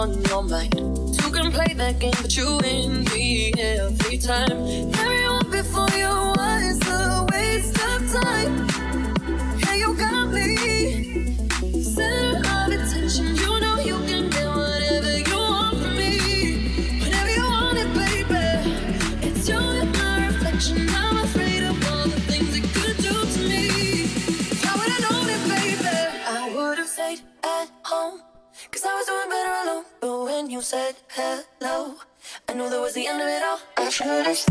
on your mind. You can play that game, but you win me every time. Everyone before you was a waste of time. Yeah, you got me. you said hello. I knew that was the end of it all. I should have.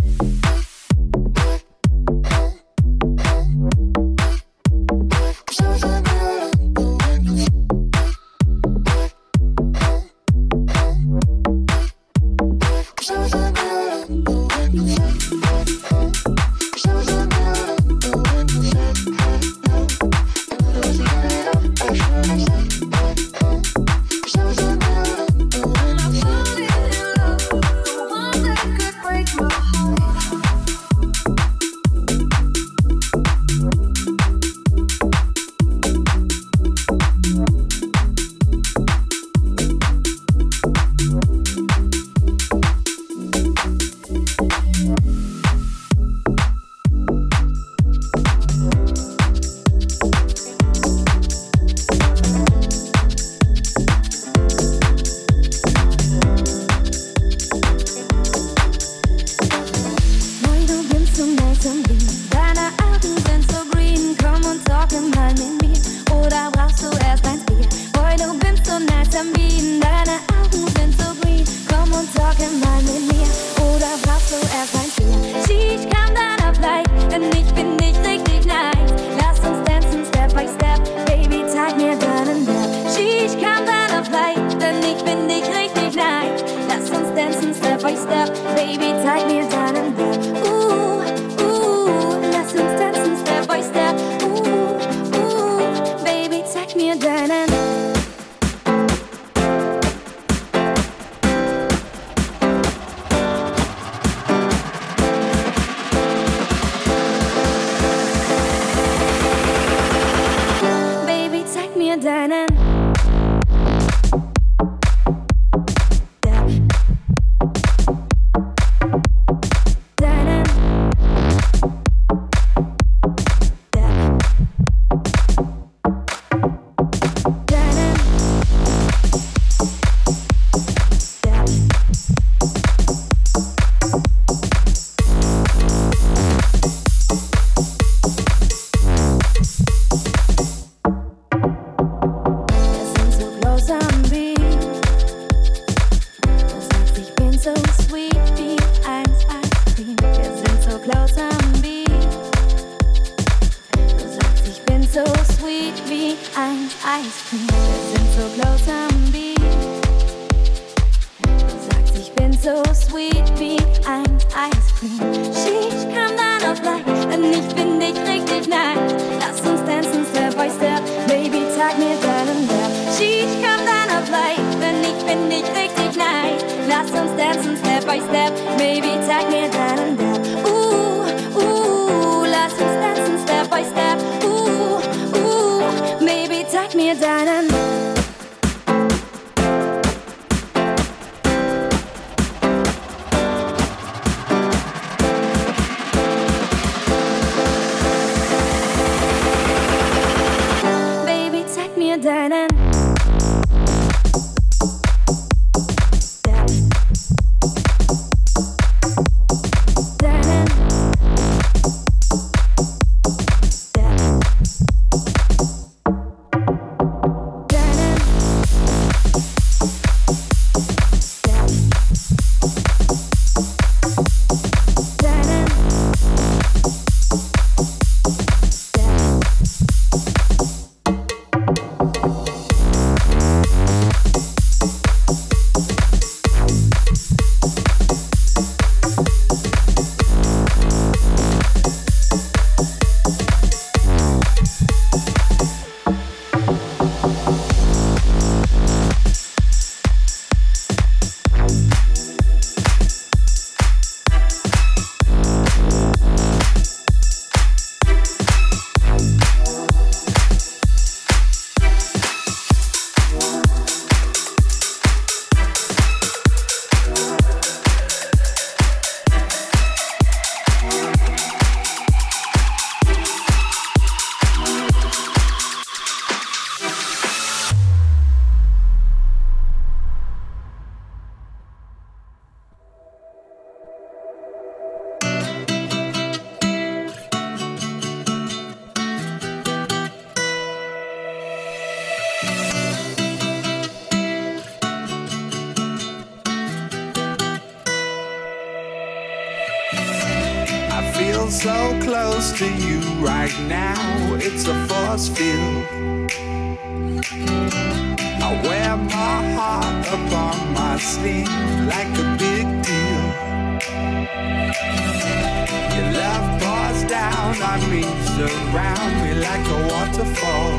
Down on me, surround me like a waterfall.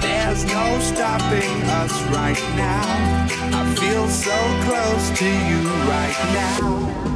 There's no stopping us right now. I feel so close to you right now.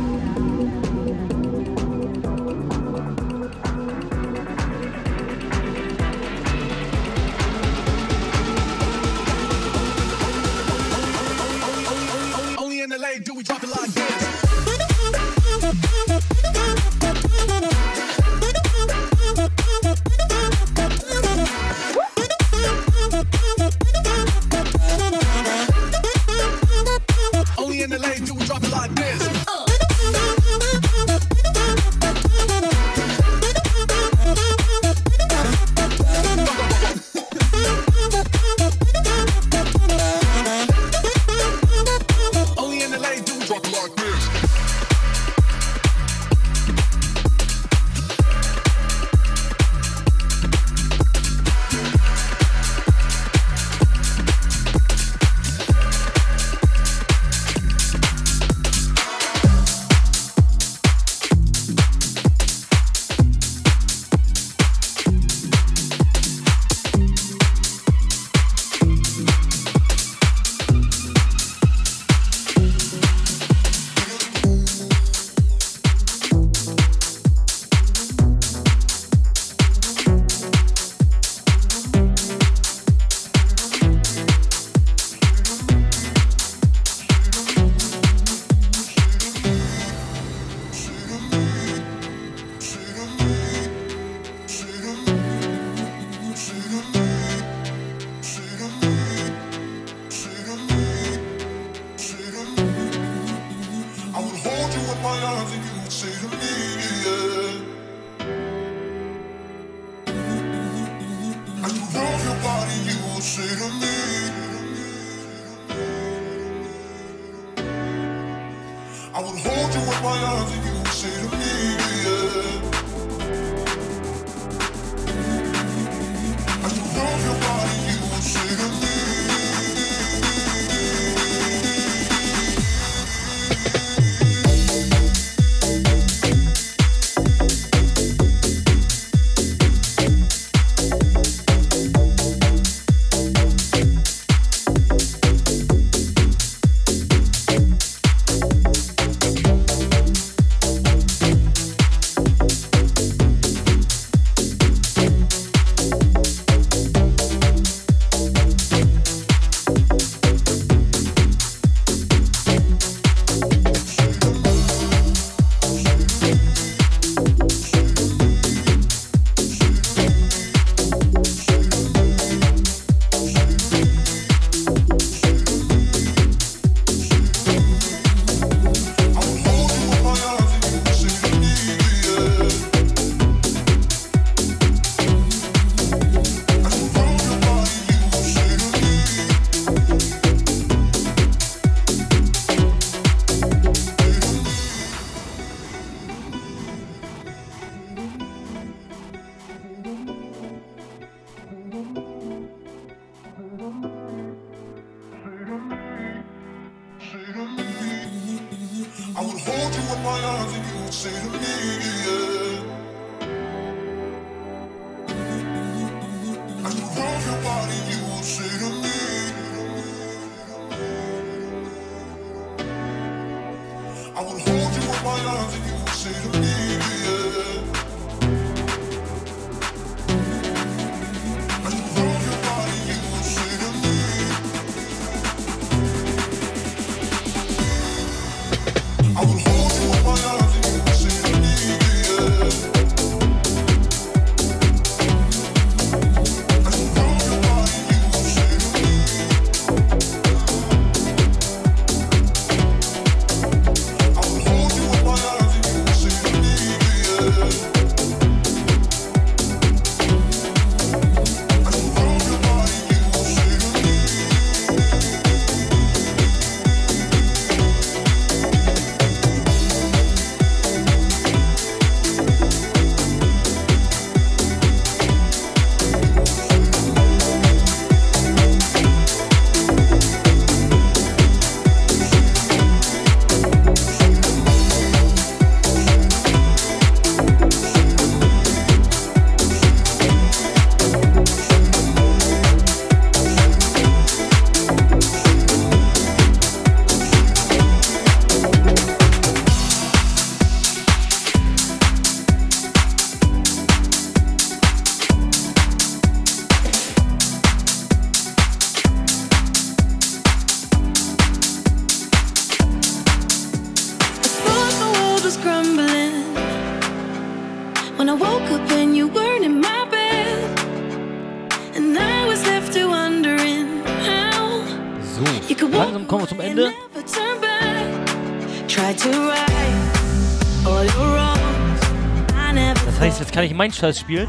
Das heißt, jetzt kann ich meinen Scheiß spielen.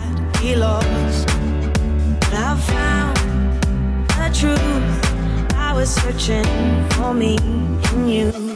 I was searching for me in you.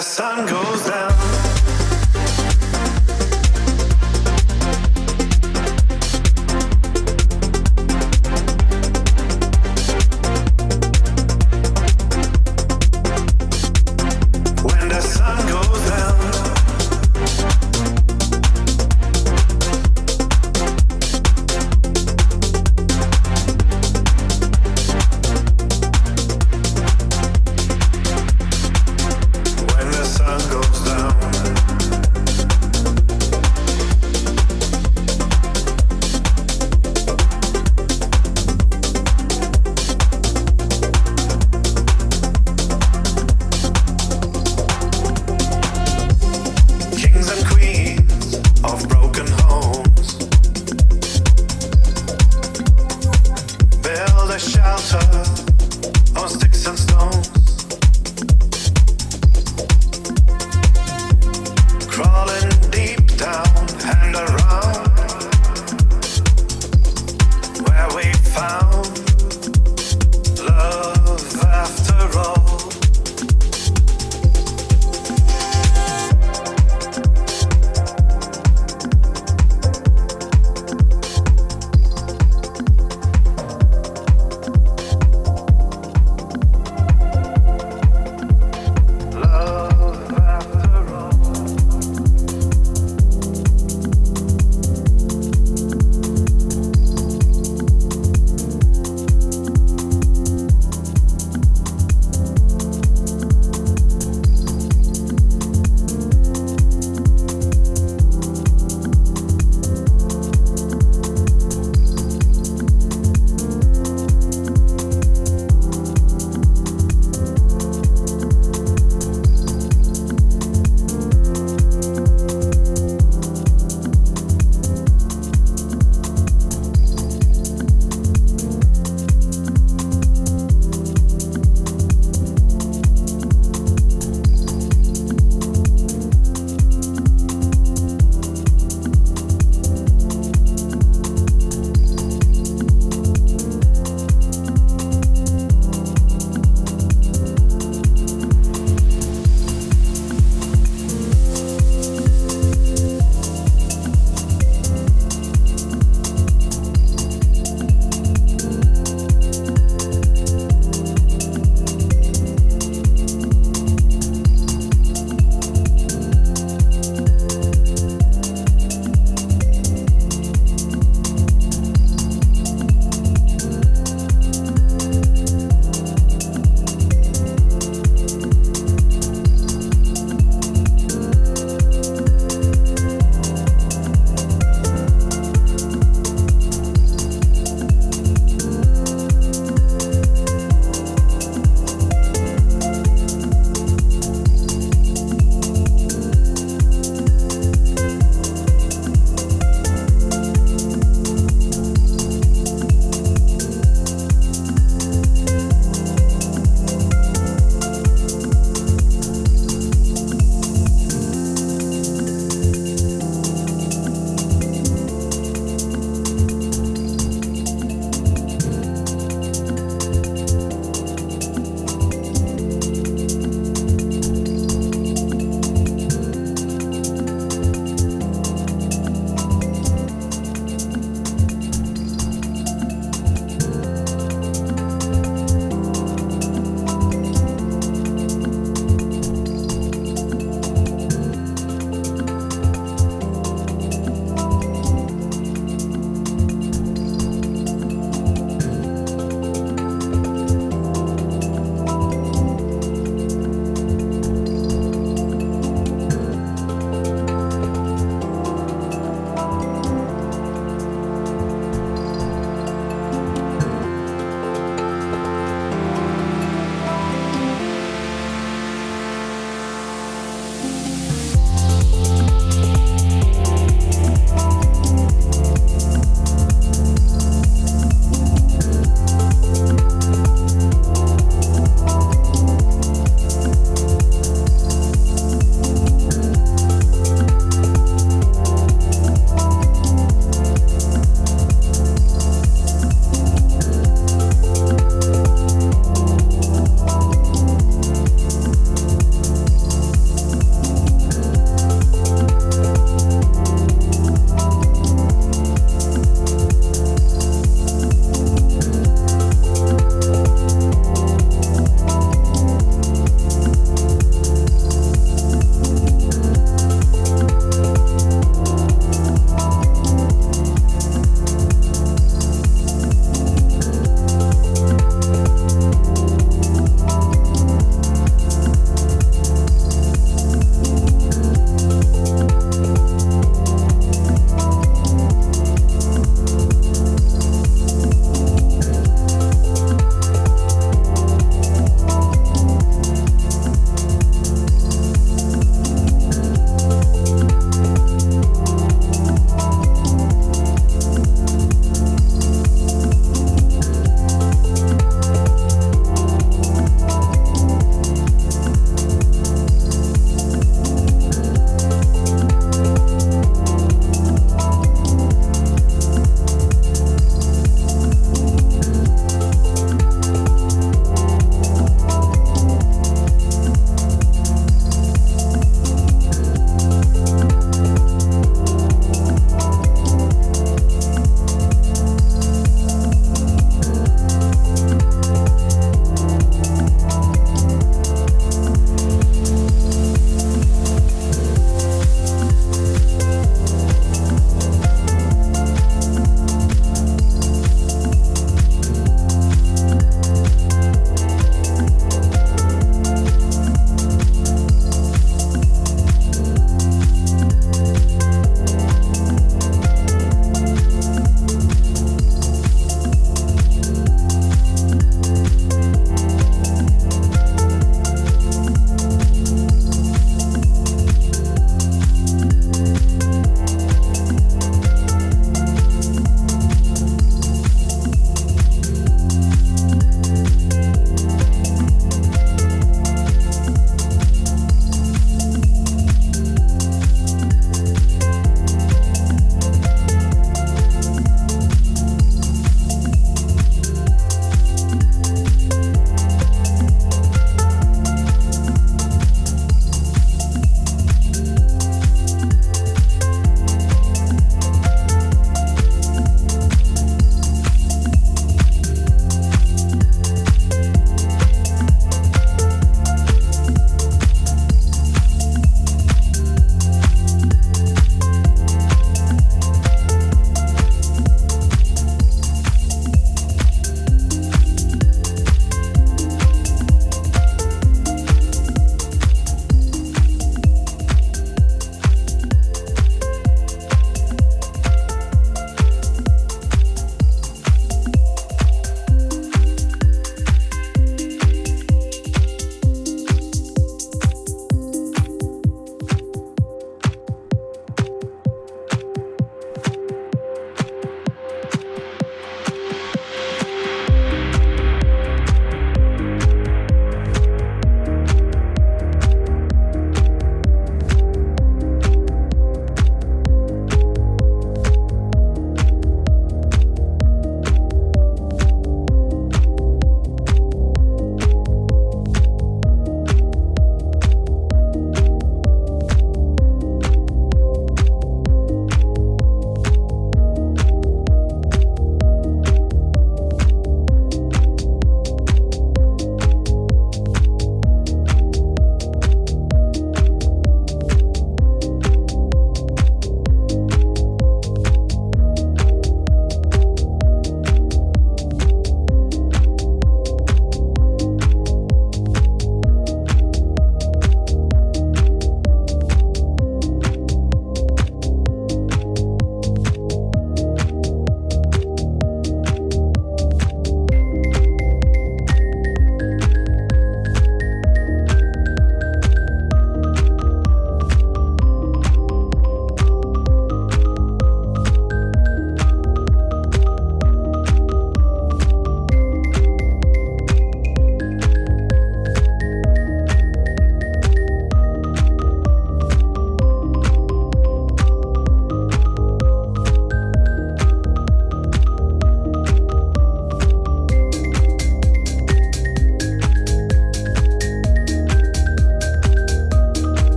sun goes down.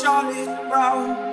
Solid ground.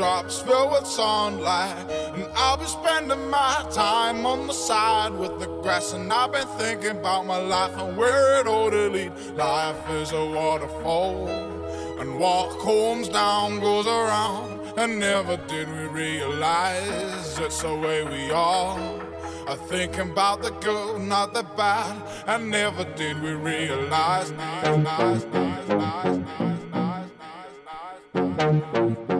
Drops fill with sunlight. And I'll be spending my time on the side with the grass. And I've been thinking about my life and where it ought to lead. Life is a waterfall. And what comes down goes around. And never did we realize it's the way we are. I thinking about the good, not the bad. And never did we realize. realize, realize, realize realize, realize, realize, realize, realize, realize,